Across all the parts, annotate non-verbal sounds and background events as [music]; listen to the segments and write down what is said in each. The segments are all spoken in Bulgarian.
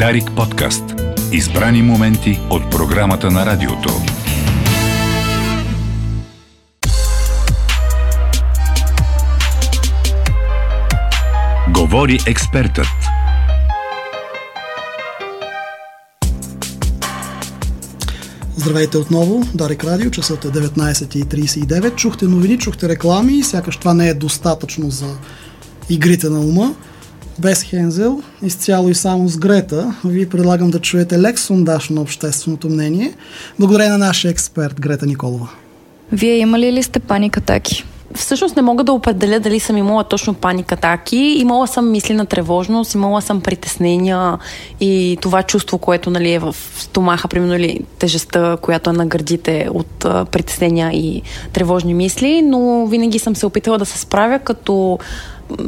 Дарик подкаст. Избрани моменти от програмата на радиото. Говори експертът. Здравейте отново, Дарик Радио, часът е 19.39. Чухте новини, чухте реклами, сякаш това не е достатъчно за игрите на ума. Без Хензел, изцяло и само с Грета, ви предлагам да чуете лек сондаж на общественото мнение, благодарение на нашия експерт Грета Николова. Вие имали ли сте паник атаки? Всъщност не мога да определя дали съм имала точно паник атаки. Имала съм мисли на тревожност, имала съм притеснения и това чувство, което нали, е в стомаха, примерно или тежестта, която е на гърдите от а, притеснения и тревожни мисли, но винаги съм се опитала да се справя, като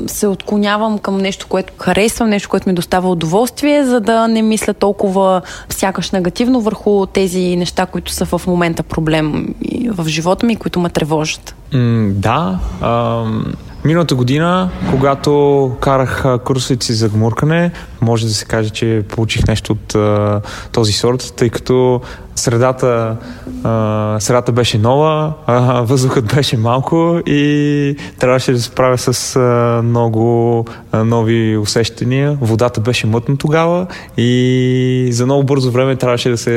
се отклонявам към нещо, което харесвам, нещо, което ми достава удоволствие, за да не мисля толкова сякаш негативно върху тези неща, които са в момента проблем в живота ми, които ме тревожат. Mm, да. Ам... Миналата година, когато карах курсовете си за гмуркане, може да се каже, че получих нещо от а, този сорт, тъй като средата, а, средата беше нова, а, въздухът беше малко и трябваше да се справя с а, много а, нови усещания. Водата беше мътна тогава и за много бързо време трябваше да се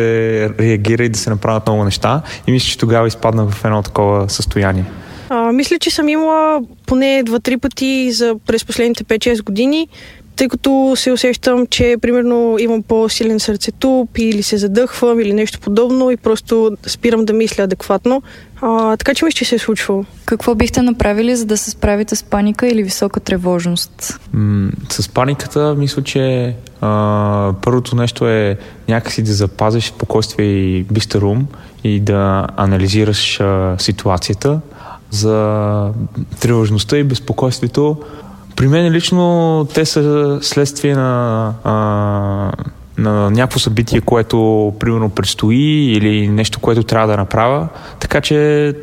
реагира и да се направят много неща. И мисля, че тогава изпаднах в едно такова състояние. А, мисля, че съм имала поне два-три пъти за през последните 5-6 години, тъй като се усещам, че примерно имам по-силен сърцетуп или се задъхвам или нещо подобно и просто спирам да мисля адекватно. А, така че мисля, че се е случвало. Какво бихте направили, за да се справите с паника или висока тревожност? М- с паниката мисля, че а, първото нещо е някакси да запазиш спокойствие и бистър ум и да анализираш а, ситуацията за тревожността и безпокойствието. При мен лично те са следствие на, а, на някакво събитие, което примерно предстои или нещо, което трябва да направя. Така че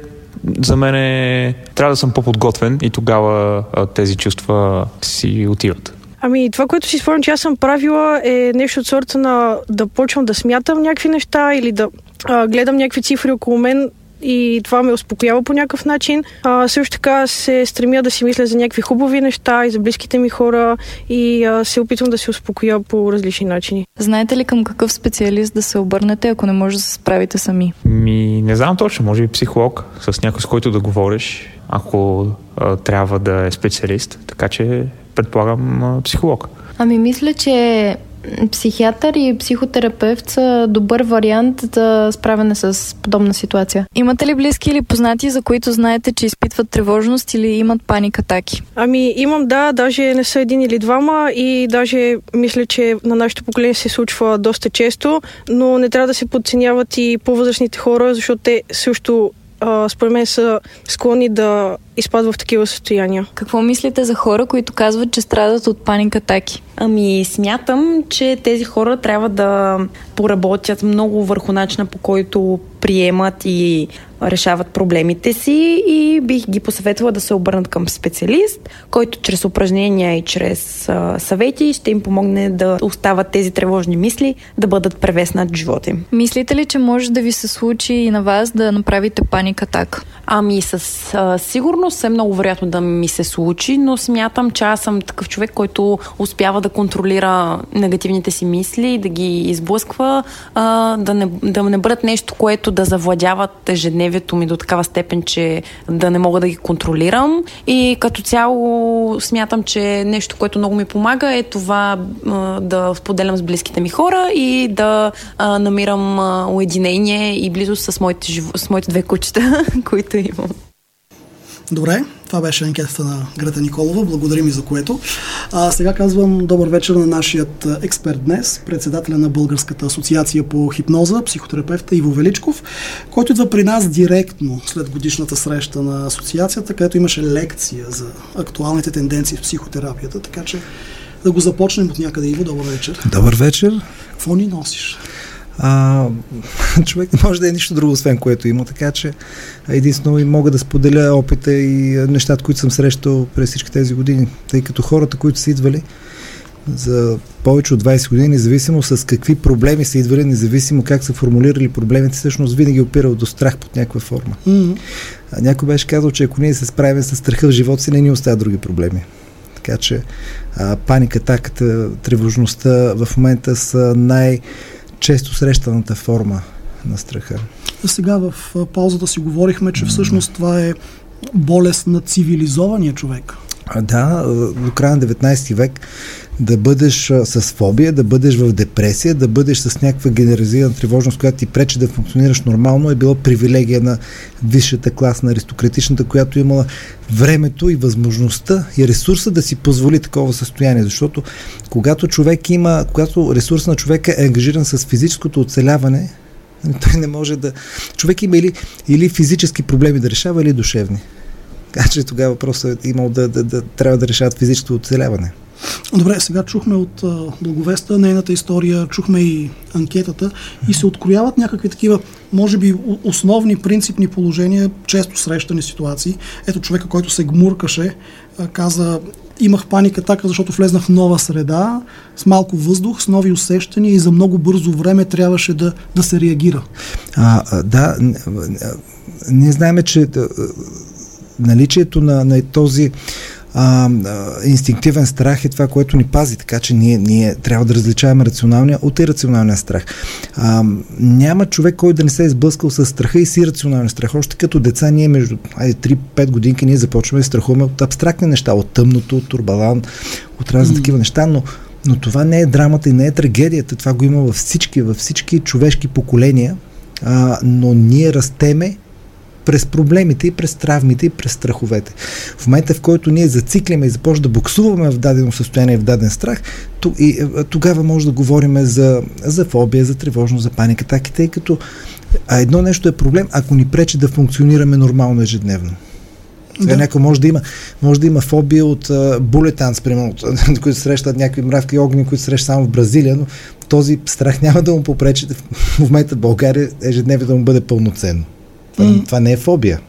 за мен е, трябва да съм по-подготвен и тогава а, тези чувства си отиват. Ами, това, което си спомням, че аз съм правила е нещо от сорта на да почвам да смятам някакви неща или да а, гледам някакви цифри около мен и това ме успокоява по някакъв начин. А, също така се стремя да си мисля за някакви хубави неща и за близките ми хора и а, се опитвам да се успокоя по различни начини. Знаете ли към какъв специалист да се обърнете, ако не може да се справите сами? Ми, не знам точно, може би психолог, с някой с който да говориш, ако а, трябва да е специалист. Така че предполагам а, психолог. Ами мисля, че психиатър и психотерапевт са добър вариант за справяне с подобна ситуация. Имате ли близки или познати, за които знаете, че изпитват тревожност или имат паник атаки? Ами имам, да, даже не са един или двама и даже мисля, че на нашето поколение се случва доста често, но не трябва да се подценяват и по-възрастните хора, защото те също според мен са склонни да изпадат в такива състояния. Какво мислите за хора, които казват, че страдат от паник атаки? Ами, смятам, че тези хора трябва да поработят много върху начина по който приемат и решават проблемите си и бих ги посъветвала да се обърнат към специалист, който чрез упражнения и чрез а, съвети ще им помогне да остават тези тревожни мисли да бъдат превеснат в живота им. Мислите ли, че може да ви се случи и на вас да направите паник атак? Ами с а, сигурност е много вероятно да ми се случи, но смятам, че аз съм такъв човек, който успява да контролира негативните си мисли, да ги изблъсква, а, да, не, да не бъдат нещо, което да завладяват ежедневието ми до такава степен, че да не мога да ги контролирам. И като цяло смятам, че нещо, което много ми помага е това а, да споделям с близките ми хора и да а, намирам а, уединение и близост с моите, с моите две кучета, [laughs] които имам. Добре, това беше анкетата на Грета Николова. Благодарим и за което. А сега казвам добър вечер на нашият експерт днес, председателя на Българската асоциация по хипноза, психотерапевта Иво Величков, който идва при нас директно след годишната среща на асоциацията, където имаше лекция за актуалните тенденции в психотерапията, така че да го започнем от някъде. Иво, добър вечер. Добър вечер. Какво ни носиш? А, [laughs] човек не може да е нищо друго, освен което има, така че единствено и мога да споделя опита и нещата, които съм срещал през всички тези години, тъй като хората, които са идвали, за повече от 20 години, независимо с какви проблеми са идвали, независимо как са формулирали проблемите, всъщност винаги опирал до страх под някаква форма. Mm-hmm. А някой беше казал, че ако ние се справим с страха в живота си, не ни оставят други проблеми. Така че а, паника, таката, тревожността в момента са най-често срещаната форма на страха. Сега в паузата си говорихме, че всъщност това е болест на цивилизования човек. Да, до края на 19 век да бъдеш с фобия, да бъдеш в депресия, да бъдеш с някаква генерализирана тревожност, която ти пречи да функционираш нормално, е било привилегия на висшата клас, на аристократичната, която е имала времето и възможността и ресурса да си позволи такова състояние. Защото когато човек има, когато ресурс на човека е ангажиран с физическото оцеляване, той не може да... Човек има или, или физически проблеми да решава, или душевни. Така че тогава въпросът е имал да, да, да, трябва да решават физическото оцеляване. Добре, сега чухме от а, Благовеста нейната история, чухме и анкетата и се открояват някакви такива, може би, основни принципни положения, често срещани ситуации. Ето човека, който се гмуркаше, а, каза, имах паника така, защото влезнах в нова среда, с малко въздух, с нови усещания и за много бързо време трябваше да, да се реагира. А, да, ние знаем, че наличието на, на този а, инстинктивен страх е това, което ни пази, така че ние, ние трябва да различаваме рационалния от ирационалния страх. А, няма човек, който да не се е сблъскал с страха и си рационалния страх. Още като деца ние между 3-5 годинки ние започваме да страхуваме от абстрактни неща, от тъмното, от турбалан, от разни mm. такива неща, но но това не е драмата и не е трагедията. Това го има във всички, във всички човешки поколения. А, но ние растеме през проблемите и през травмите и през страховете. В момента, в който ние зациклиме и започнем да буксуваме в дадено състояние, в даден страх, и, тогава може да говорим за, за фобия, за тревожност, за паника, таки, тъй като а едно нещо е проблем, ако ни пречи да функционираме нормално ежедневно. Сега да. някой може да има, може да има фобия от uh, булетанс, примерно, [laughs] които срещат някакви мравки и огни, които срещат само в Бразилия, но този страх няма да му попречи [laughs] в момента в България ежедневно да му бъде пълноценно. Това, mm. това не е фобия.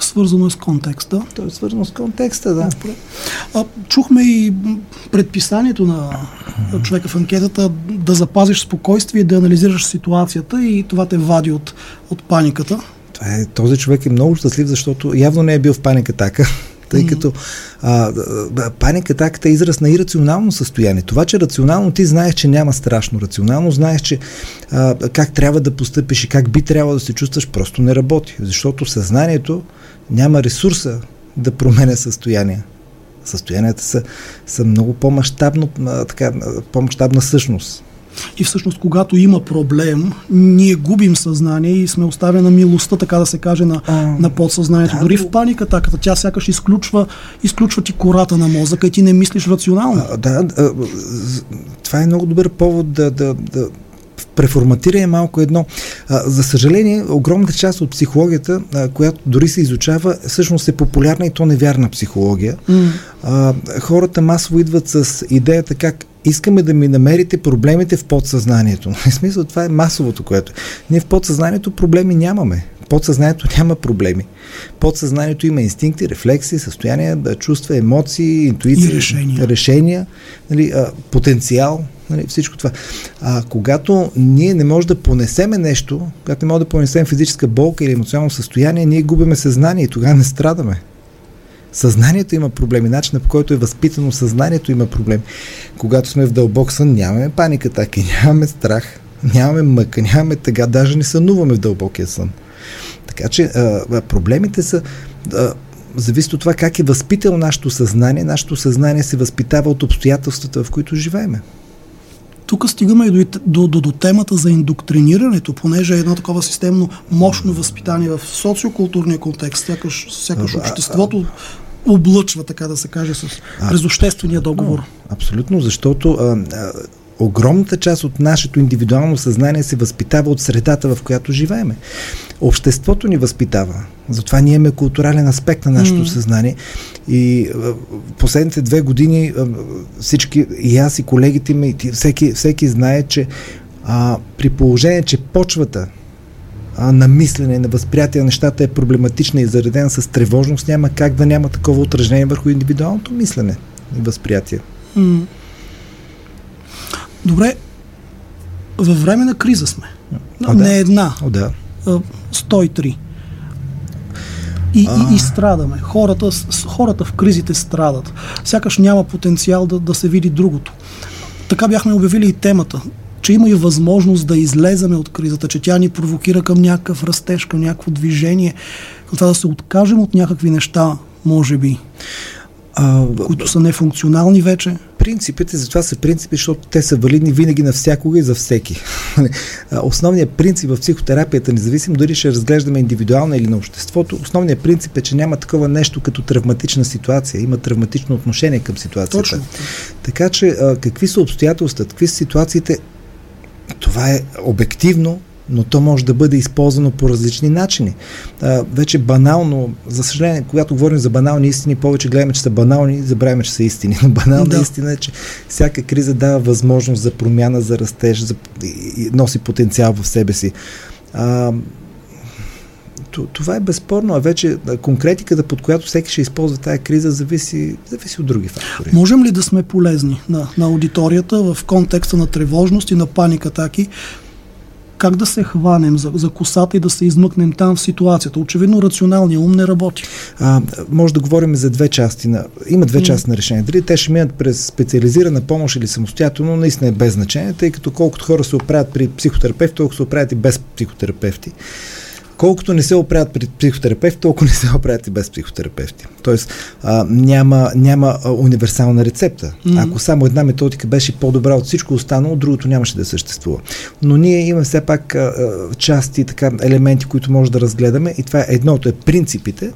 Свързано е с контекста. То е свързано с контекста, да. А, чухме и предписанието на човека в анкетата да запазиш спокойствие, да анализираш ситуацията и това те вади от, от паниката. Това е, този човек е много щастлив, защото явно не е бил в паника така тъй mm. като а, паника атаката е израз на ирационално състояние. Това, че рационално ти знаеш, че няма страшно, рационално знаеш, че а, как трябва да постъпиш и как би трябвало да се чувстваш, просто не работи. Защото съзнанието няма ресурса да променя състояние. Състоянията са, са много по-масштабна същност. И всъщност, когато има проблем, ние губим съзнание и сме оставени на милостта, така да се каже, на, а, на подсъзнанието. Да, Дори в паника, така, тя сякаш изключва, изключва ти кората на мозъка и ти не мислиш рационално. А, да, а, това е много добър повод да, да, да преформатиране малко едно. А, за съжаление, огромната част от психологията, а, която дори се изучава, всъщност е популярна и то невярна психология. Mm. А, хората масово идват с идеята как искаме да ми намерите проблемите в подсъзнанието. [laughs] В смисъл, това е масовото, което. Ние в подсъзнанието проблеми нямаме. Подсъзнанието няма проблеми. Подсъзнанието има инстинкти, рефлекси, състояния, да чувства, емоции, интуиции, решения, решения нали, а, потенциал, нали, всичко това. А когато ние не можем да понесеме нещо, когато не можем да понесем физическа болка или емоционално състояние, ние губиме съзнание и тогава не страдаме. Съзнанието има проблеми, начинът по който е възпитано съзнанието има проблеми. Когато сме в дълбок сън, нямаме паника, така и нямаме страх, нямаме мъка, нямаме тъга, даже не сънуваме в дълбокия сън. Така че а, проблемите са. А, зависи от това как е възпитал нашето съзнание. Нашето съзнание се възпитава от обстоятелствата, в които живееме. Тук стигаме и до, до, до, до темата за индоктринирането, понеже е едно такова системно мощно възпитание в социокултурния контекст, сякаш, сякаш обществото облъчва, така да се каже, с, през обществения договор. Абсолютно, защото а, а, огромната част от нашето индивидуално съзнание се възпитава от средата, в която живееме. Обществото ни възпитава. Затова ние имаме културален аспект на нашето mm. съзнание. И в последните две години всички, и аз, и колегите ми, и всеки, всеки знае, че а, при положение, че почвата а, на мислене, на възприятие на нещата е проблематична и заредена с тревожност, няма как да няма такова отражение върху индивидуалното мислене и възприятие. Mm. Добре, във време на криза сме. О, не да. една. О, да. а, 103. И, и, и страдаме. Хората, хората в кризите страдат. Сякаш няма потенциал да, да се види другото. Така бяхме обявили и темата, че има и възможност да излеземе от кризата, че тя ни провокира към някакъв растеж, към някакво движение, към това да се откажем от някакви неща, може би, А, които са нефункционални вече. принципите, затова са принципи, защото те са валидни винаги навсякога и за всеки. [laughs] Основният принцип в психотерапията, независимо дали ще разглеждаме индивидуално или на обществото, основният принцип е, че няма такова нещо като травматична ситуация. Има травматично отношение към ситуацията. Точно. Така че, какви са обстоятелствата, какви са ситуациите, това е обективно, но то може да бъде използвано по различни начини. А, вече банално, за съжаление, когато говорим за банални истини, повече гледаме, че са банални и забравяме, че са истини. Но банална Да. истина е, че всяка криза дава възможност за промяна, за растеж, за, носи потенциал в себе си. А, това е безспорно, а вече конкретиката, под която всеки ще използва тая криза, зависи, зависи от други фактори. Можем ли да сме полезни на, на аудиторията в контекста на тревожност и на паник атаки? Как да се хванем за, за косата и да се измъкнем там в ситуацията? Очевидно рационалният ум не работи. А, може да говорим за две части. На, има две части на решение. Дали те ще минат през специализирана помощ или самостоятелно, наистина е без значение, тъй като колкото хора се оправят при психотерапевт, толкова се оправят и без психотерапевти. Колкото не се оправят при психотерапевт, толкова не се оправят и без психотерапевти. Тоест а, няма, няма а, универсална рецепта. Мгм. Ако само една методика беше по-добра от всичко останало, другото нямаше да съществува. Но ние имаме все пак а, части, така, елементи, които може да разгледаме и това е едното е принципите,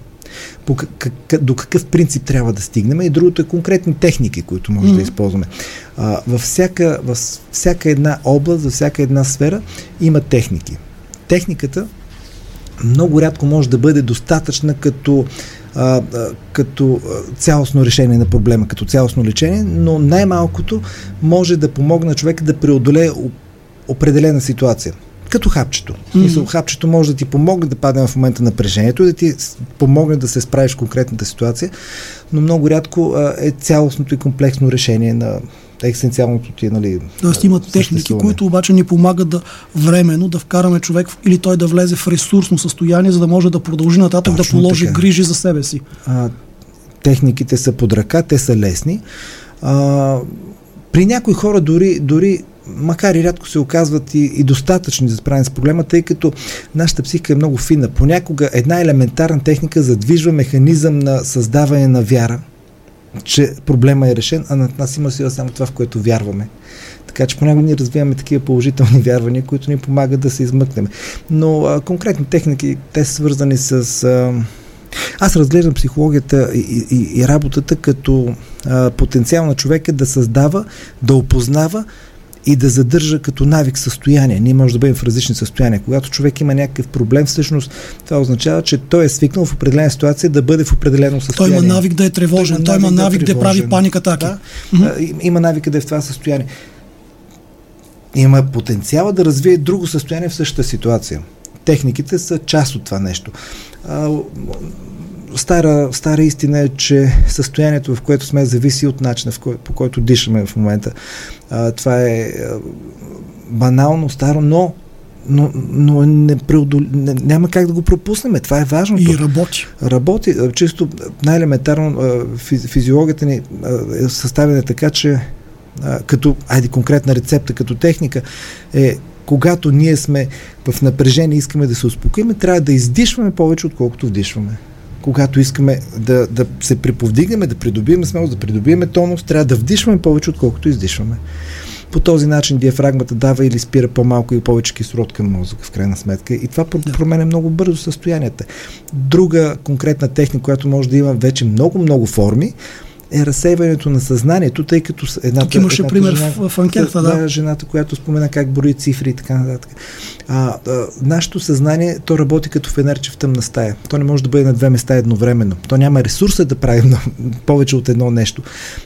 по как, до какъв принцип трябва да стигнем и другото е конкретни техники, които може Мгм. да използваме. А, във, всяка, във всяка една област, във всяка една сфера има техники. Техниката много рядко може да бъде достатъчна като, а, като цялостно решение на проблема, като цялостно лечение, но най-малкото може да помогне на човека да преодолее определена ситуация. Като хапчето. В Смисъл, хапчето може да ти помогне да падне в момента напрежението и да ти помогне да се справиш в конкретната ситуация, но много рядко а, е цялостното и комплексно решение на екзистенциалното ти, нали, Тоест има техники, които обаче ни помагат да временно да вкараме човек или той да влезе в ресурсно състояние, за да може да продължи нататък Точно да положи така. грижи за себе си. а, техниките са под ръка, те са лесни. А, при някои хора дори, дори макар и рядко се оказват и, и достатъчни за справяне с проблема, тъй като нашата психика е много финна. Понякога една елементарна техника задвижва механизъм на създаване на вяра, че проблема е решен, а над нас има сила само това, в което вярваме. Така че понякога ние развиваме такива положителни [laughs] вярвания, които ни помагат да се измъкнем. Но а, конкретни техники, те са свързани с... А, аз разглеждам психологията и, и, и работата като а, потенциал на човека да създава, да опознава и да задържа като навик състояние. Ние може да бъдем в различни състояния. Когато човек има някакъв проблем, всъщност това означава, че той е свикнал в определена ситуация да бъде в определено Той състояние. има навик да е тревожен, той има навик да, прави паник атаки. Да, а, им- има навика да е в това състояние. Има потенциала да развие друго състояние в същата ситуация. Техниките са част от това нещо. Стара, стара истина е, че състоянието, в което сме, зависи от начина, в кой, по който дишаме в момента. А, това е а, банално, старо, но но, но не преодол... не, няма как да го пропуснем. Това е важното. И работи. Работи. Чисто най-елементарно физиологията ни е съставена така, че като, айде конкретна рецепта, като техника е когато ние сме в напрежение и искаме да се успокоим, трябва да издишваме повече, отколкото вдишваме. Когато искаме да, да се приповдигнем, да придобием смелост, да придобием тонус, трябва да вдишваме повече, отколкото издишваме. По този начин диафрагмата дава или спира по-малко и повече кислород към мозъка, в крайна сметка. И това променя много бързо състоянията. Друга конкретна техника, която може да има вече много-много форми, е разсейването на съзнанието, тъй като едната, Тук имаше пример жена, в, анкетата, да. жената, която спомена как брои цифри и така нататък. А, а, нашето съзнание, то работи като фенерче в тъмна стая. То не може да бъде на две места едновременно. То няма ресурса да прави на, [laughs] повече от едно нещо.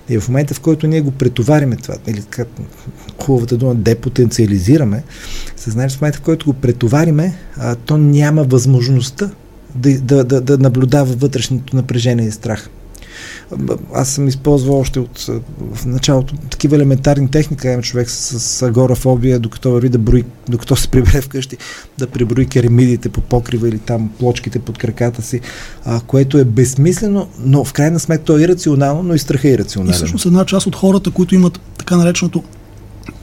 И в момента, в който ние го претовариме това, или как хубавата дума, депотенциализираме, съзнанието в момента, в който го претовариме, а, то няма възможността да, да, да, да наблюдава вътрешното напрежение и страх. Аз съм използвал още от в началото такива елементарни техники, имам човек с, с агорафобия, докато върви да брои, докато се прибере вкъщи, да преброи керамидите по покрива или там плочките под краката си, а, което е безсмислено, но в крайна сметка то е ирационално, но и страха е ирационален. И всъщност една част от хората, които имат така нареченото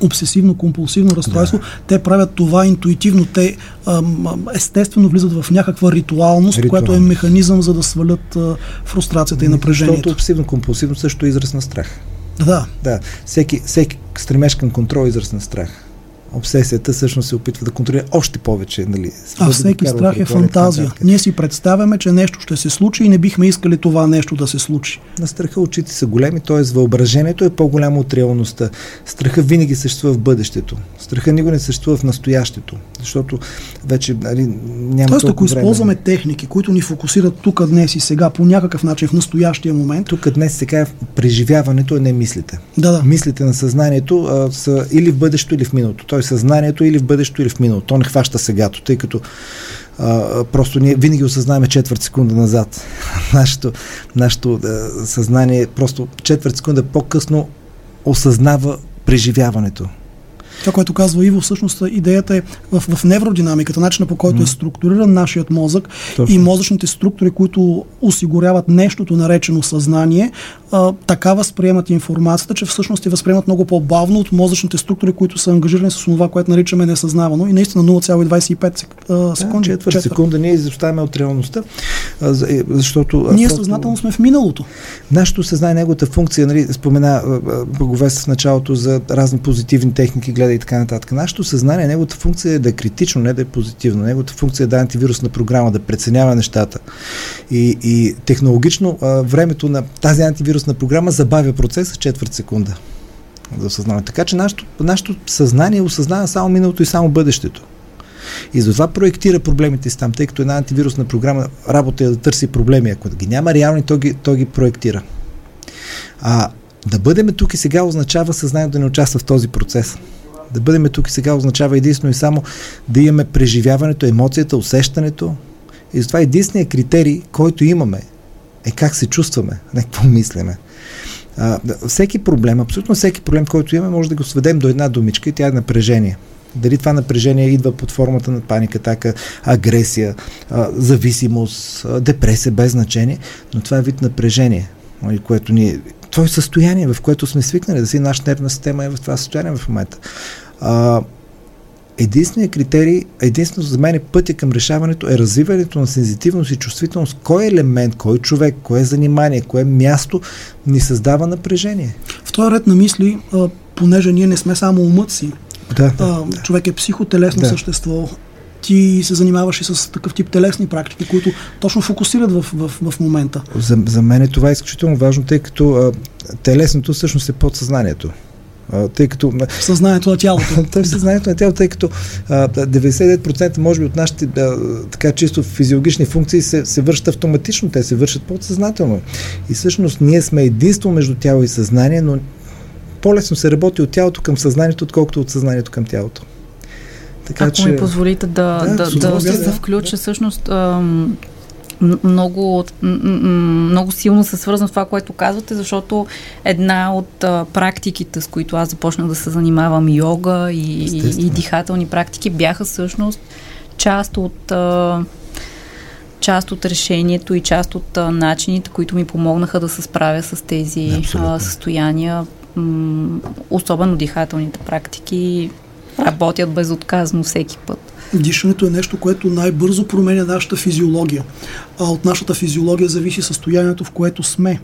обсесивно-компулсивно разстройство, да. те правят това интуитивно. Те ам, естествено влизат в някаква ритуалност, Ритуал. която е механизъм за да свалят а, фрустрацията и напрежението. Защото обсесивно-компулсивно също е израз на страх. Да. Да. Всеки, всеки стремеж към контрол е израз на страх обсесията всъщност се опитва да контролира още повече. Нали, а всеки страх е фантазия. Ние си представяме, че нещо ще се случи и не бихме искали това нещо да се случи. На страха очите са големи, т.е. въображението е по-голямо от реалността. Страха винаги съществува в бъдещето. Страха никога не съществува в настоящето, защото вече нали, няма Тоест, ако време. използваме техники, които ни фокусират тук днес и сега по някакъв начин в настоящия момент. Тук днес сега преживяването, а не мислите. Да, да. Мислите на съзнанието а, са или в бъдещето, или в миналото. Тоест, съзнанието или в бъдещето, или в миналото. То не хваща сегато, тъй като а, просто ние винаги осъзнаваме четвърт секунда назад. [laughs] нашето нашето а, съзнание просто четвърт секунда по-късно осъзнава преживяването. Това, което казва Иво, всъщност идеята е в, в невродинамиката, начина по който mm. е структуриран нашият мозък Точно. и мозъчните структури, които осигуряват нещото наречено съзнание, а, така възприемат информацията, че всъщност те възприемат много по-бавно от мозъчните структури, които са ангажирани с това, което наричаме несъзнавано и наистина 0,25 секунди. Да, четвърт секунда ние изоставяме от реалността, е, защото... Ние просто... съзнателно сме в миналото. Нашето съзнание, неговата функция, нали, спомена Боговест в началото за разни позитивни техники, гледа и така нататък. Нашето съзнание, неговата функция е да е критично, не да е позитивно. Неговата функция е да е антивирусна програма, да преценява нещата. И, и технологично а, времето на тази антивирусна програма забавя процеса четвърт секунда за осъзнаване. Така че нашето, нашето съзнание осъзнава само миналото и само бъдещето. И затова проектира проблемите си там, тъй като една антивирусна програма работа е да търси проблеми. Ако ги няма реални, то ги, то ги проектира. А да бъдем тук и сега означава съзнанието да не участва в този процес. Да бъдем тук и сега означава единствено и само да имаме преживяването, емоцията, усещането. И затова единственият критерий, който имаме, е как се чувстваме, не какво мислиме. А, всеки проблем, абсолютно всеки проблем, който имаме, може да го сведем до една думичка и тя е напрежение. Дали това напрежение идва под формата на паника, така, агресия, а, зависимост, а, депресия, без значение, но това е вид напрежение, нали, което ни това е състояние, в което сме свикнали да си нашата нервна система е в това състояние в момента. А, единственият критерий, единствено за мен е пътя към решаването е развиването на сензитивност и чувствителност. Кой елемент, кой човек, кое занимание, кое място ни създава напрежение? В този ред на мисли, а, понеже ние не сме само умът си, да, да, а, да. човек е психотелесно да. същество, ти се занимаваш и с такъв тип телесни практики, които точно фокусират в, в, в момента. За, за мен е това изключително важно, тъй като а, телесното всъщност е подсъзнанието. А, тъй като... Съзнанието на тялото. [laughs] Той съзнанието на тялото, тъй като а, 99% може би от нашите а, така чисто физиологични функции се, се вършат автоматично, те се вършат подсъзнателно. И всъщност ние сме единство между тяло и съзнание, но по-лесно се работи от тялото към съзнанието, отколкото от съзнанието към тялото. Така, Ако че... ми позволите да, да, да, да, да, да включа, да. всъщност ам, много, много силно се свързано с това, което казвате, защото една от а, практиките, с които аз започнах да се занимавам, йога и, и, и дихателни практики, бяха всъщност част от а, част от решението и част от а, начините, които ми помогнаха да се справя с тези а, състояния, м- особено дихателните практики работят безотказно всеки път. Дишането е нещо, което най-бързо променя нашата физиология. А от нашата физиология зависи състоянието, в което сме.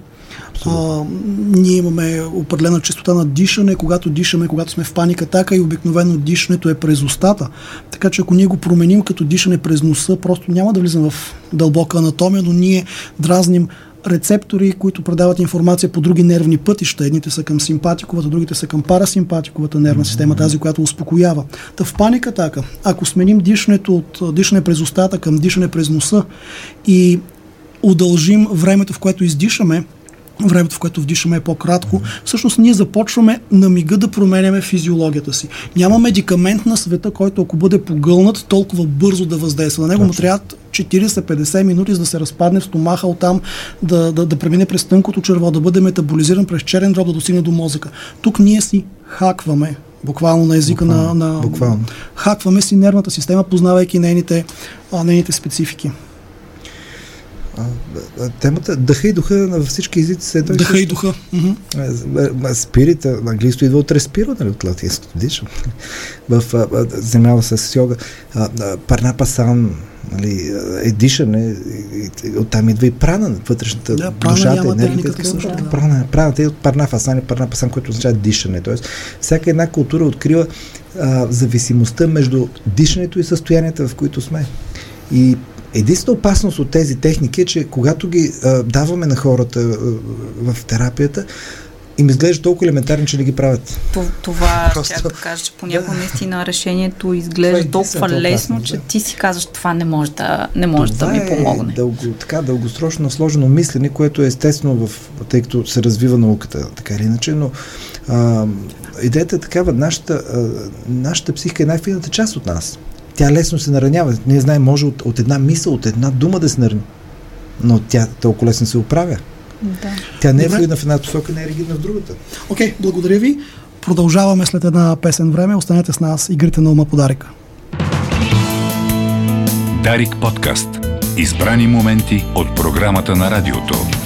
А, ние имаме определена частота на дишане, когато дишаме, когато сме в паника така и обикновено дишането е през устата. Така че ако ние го променим като дишане през носа, просто няма да влизам в дълбока анатомия, но ние дразним рецептори, които предават информация по други нервни пътища. Едните са към симпатиковата, другите са към парасимпатиковата нервна система, тази, която успокоява. Та в паника така, ако сменим дишането от дишане през устата към дишане през носа и удължим времето, в което издишаме, времето, в което вдишаме е по-кратко, всъщност ние започваме на мига да променяме физиологията си. Няма медикамент на света, който ако бъде погълнат, толкова бързо да въздейства. На него му трябва 40-50 минути, за да се разпадне в стомаха, оттам да, да, да премине през тънкото черво, да бъде метаболизиран през черен дроб, да достигне до мозъка. Тук ние си хакваме буквално на езика буквално, на, на... Буквално. Хакваме си нервната система, познавайки нейните, а, нейните специфики. Темата дъха и духа на всички езици се Дъха и духа. Спирита, английско идва от респиро, нали, от латинското дишам. [laughs] В занимава с йога. Парна пасан, нали, е дишане, оттам идва и прана, вътрешната да, душата, енергията. Също, да. Прана, праната е от парна фасан и парна пасан, което означава дишане. Тоест, всяка една култура открива а, зависимостта между дишането и състоянията, в които сме. И Единствената опасност от тези техники е, че когато ги а, даваме на хората а, в терапията, им изглежда толкова елементарно, че не ги правят. Това Просто... ще кажа, че понякога да. наистина решението изглежда е толкова лесно, опасно, че да. ти си казваш, това не може да, не може това да ми помогне. Е дълго, така, дългосрочно сложено мислене, което е естествено, в, тъй като се развива науката, така или иначе, но а, идеята е такава, нашата, а, нашата психика е най-фината част от нас тя лесно се наранява. Ние знаем, може от, от една мисъл, от една дума да се нарани. Но тя толкова лесно се оправя. Да. Тя не е флуидна в една посока, не е ригидна в другата. Окей, okay, благодаря ви. Продължаваме след една песен време. Останете с нас. Игрите на ума подарика. Дарик подкаст. Избрани моменти от програмата на радиото.